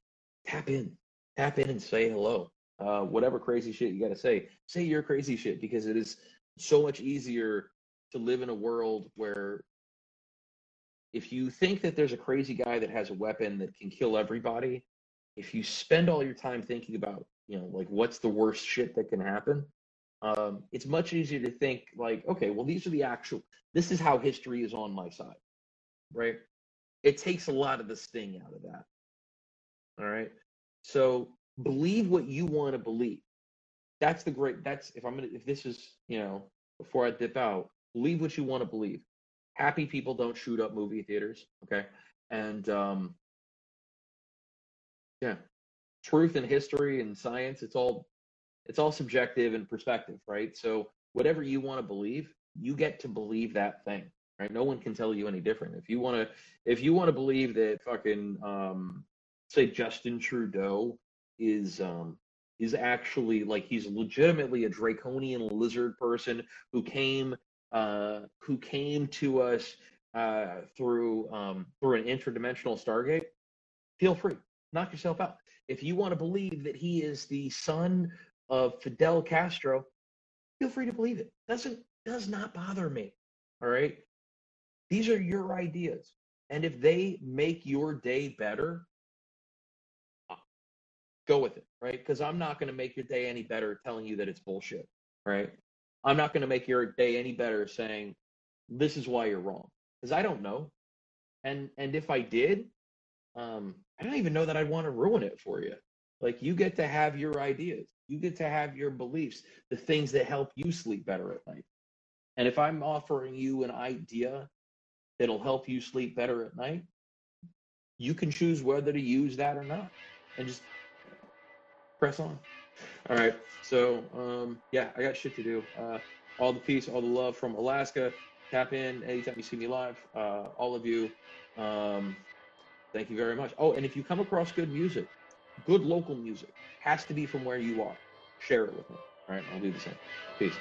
S1: tap in, tap in and say hello. Uh, whatever crazy shit you got to say, say your crazy shit because it is so much easier to live in a world where if you think that there's a crazy guy that has a weapon that can kill everybody, if you spend all your time thinking about, you know, like what's the worst shit that can happen, um, it's much easier to think like, okay, well, these are the actual, this is how history is on my side, right? It takes a lot of the sting out of that. All right. So believe what you want to believe. That's the great, that's, if I'm going to, if this is, you know, before I dip out, believe what you want to believe. Happy people don't shoot up movie theaters, okay? And um, yeah, truth and history and science, it's all it's all subjective and perspective, right? So whatever you want to believe, you get to believe that thing, right? No one can tell you any different. If you want to, if you want to believe that fucking, um, say Justin Trudeau is um, is actually like he's legitimately a draconian lizard person who came uh, who came to us uh, through um, through an interdimensional Stargate, feel free, knock yourself out. If you want to believe that he is the son of Fidel Castro, feel free to believe it. Doesn't does not bother me. All right, these are your ideas, and if they make your day better, uh, go with it, right? Because I'm not going to make your day any better telling you that it's bullshit, right? I'm not going to make your day any better saying this is why you're wrong because I don't know. And and if I did, um, I don't even know that I'd want to ruin it for you. Like you get to have your ideas, you get to have your beliefs, the things that help you sleep better at night. And if I'm offering you an idea that'll help you sleep better at night, you can choose whether to use that or not, and just press on. All right. So, um, yeah, I got shit to do. Uh, all the peace, all the love from Alaska. tap in anytime you see me live. Uh, all of you, um, thank you very much. Oh, and if you come across good music, good local music, has to be from where you are. Share it with me. All right, I'll do the same. Peace.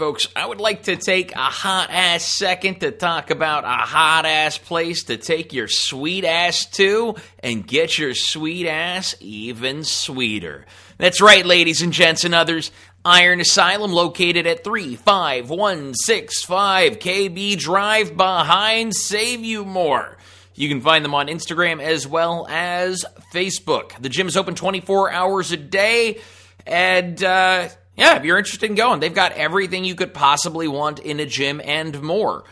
S1: Folks, I would like to take a hot ass second to talk about a hot ass place to take your sweet ass to and get your sweet ass even sweeter. That's right, ladies and gents and others. Iron Asylum, located at 35165 KB Drive behind Save-U-More. You can find them on Instagram as well as Facebook. The gym is open 24 hours a day. And uh, yeah, if you're interested in going, they've got everything you could possibly want in a gym and more.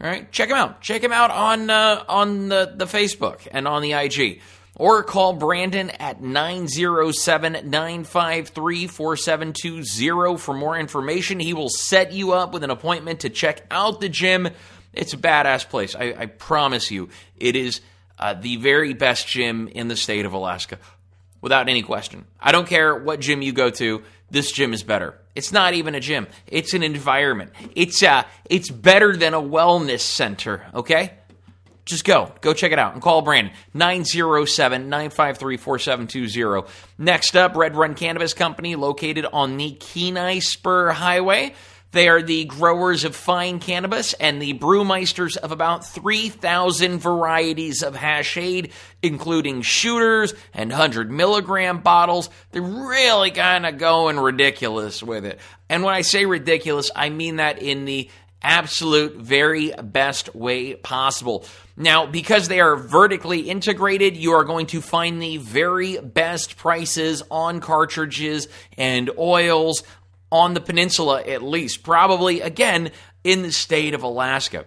S1: All right, check them out. Check them out on uh, on the, the Facebook and on the IG. Or call Brandon at 907 953 4720 for more information. He will set you up with an appointment to check out the gym. It's a badass place. I, I promise you, it is uh, the very best gym in the state of Alaska, without any question. I don't care what gym you go to, this gym is better. It's not even a gym, it's an environment. It's, uh, it's better than a wellness center, okay? Just go. Go check it out and call Brandon 907 953 4720. Next up, Red Run Cannabis Company, located on the Kenai Spur Highway. They are the growers of fine cannabis and the brewmeisters of about 3,000 varieties of hashade, including shooters and 100 milligram bottles. They're really kind of going ridiculous with it. And when I say ridiculous, I mean that in the absolute very best way possible. Now, because they are vertically integrated, you are going to find the very best prices on cartridges and oils on the peninsula, at least. Probably, again, in the state of Alaska.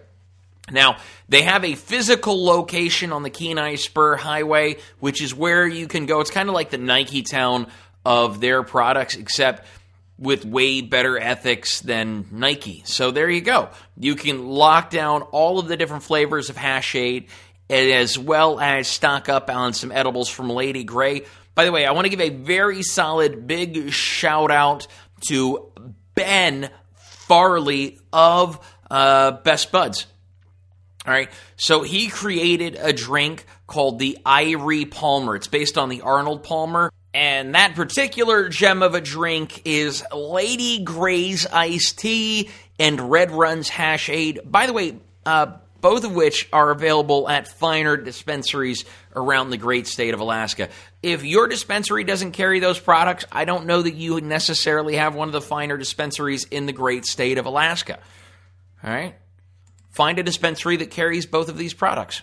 S1: Now, they have a physical location on the Kenai Spur Highway, which is where you can go. It's kind of like the Nike town of their products, except with way better ethics than Nike. So there you go. You can lock down all of the different flavors of Hashade as well as stock up on some edibles from Lady Grey. By the way, I want to give a very solid big shout out to Ben Farley of uh, Best Buds. All right, so he created a drink called the Irie Palmer. It's based on the Arnold Palmer. And that particular gem of a drink is Lady Grey's iced tea and Red Run's Hashade. By the way, uh, both of which are available at finer dispensaries around the great state of Alaska. If your dispensary doesn't carry those products, I don't know that you necessarily have one of the finer dispensaries in the great state of Alaska. All right? Find a dispensary that carries both of these products.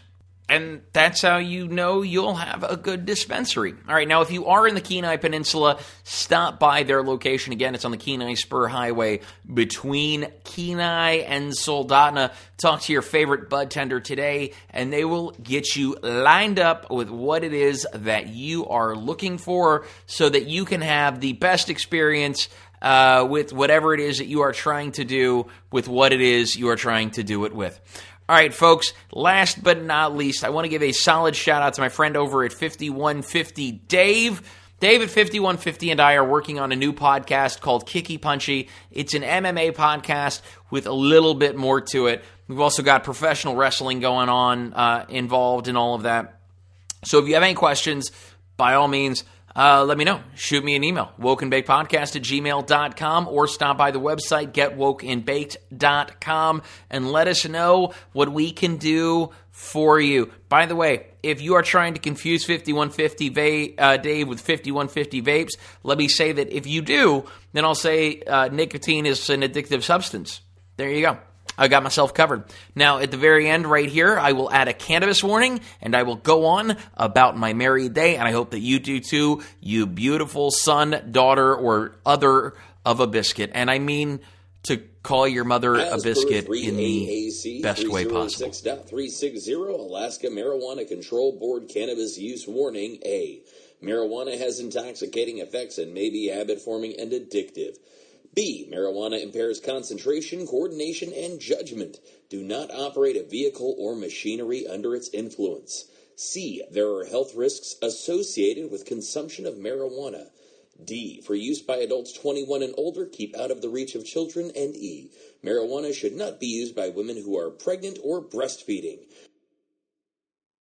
S1: And that's how you know you'll have a good dispensary. All right, now if you are in the Kenai Peninsula, stop by their location. Again, it's on the Kenai Spur Highway between Kenai and Soldotna. Talk to your favorite bud tender today, and they will get you lined up with what it is that you are looking for so that you can have the best experience uh, with whatever it is that you are trying to do, with what it is you are trying to do it with. All right, folks, last but not least, I want to give a solid shout out to my friend over at 5150 Dave. Dave at 5150 and I are working on a new podcast called Kicky Punchy. It's an MMA podcast with a little bit more to it. We've also got professional wrestling going on uh, involved in all of that. So if you have any questions, by all means, uh, let me know. Shoot me an email, wokeandbakedpodcast at gmail.com, or stop by the website, getwokeandbaked.com, and let us know what we can do for you. By the way, if you are trying to confuse 5150 va- uh, Dave with 5150 vapes, let me say that if you do, then I'll say uh, nicotine is an addictive substance. There you go. I got myself covered. Now, at the very end, right here, I will add a cannabis warning and I will go on about my married day. And I hope that you do too, you beautiful son, daughter, or other of a biscuit. And I mean to call your mother
S2: As
S1: a biscuit in the
S2: AAC
S1: best way possible.
S2: 306.360 Alaska Marijuana Control Board Cannabis Use Warning A. Marijuana has intoxicating effects and may be habit forming and addictive. B. Marijuana impairs concentration, coordination, and judgment. Do not operate a vehicle or machinery under its influence. C. There are health risks associated with consumption of marijuana. D. For use by adults 21 and older, keep out of the reach of children. And E. Marijuana should not be used by women who are pregnant or breastfeeding.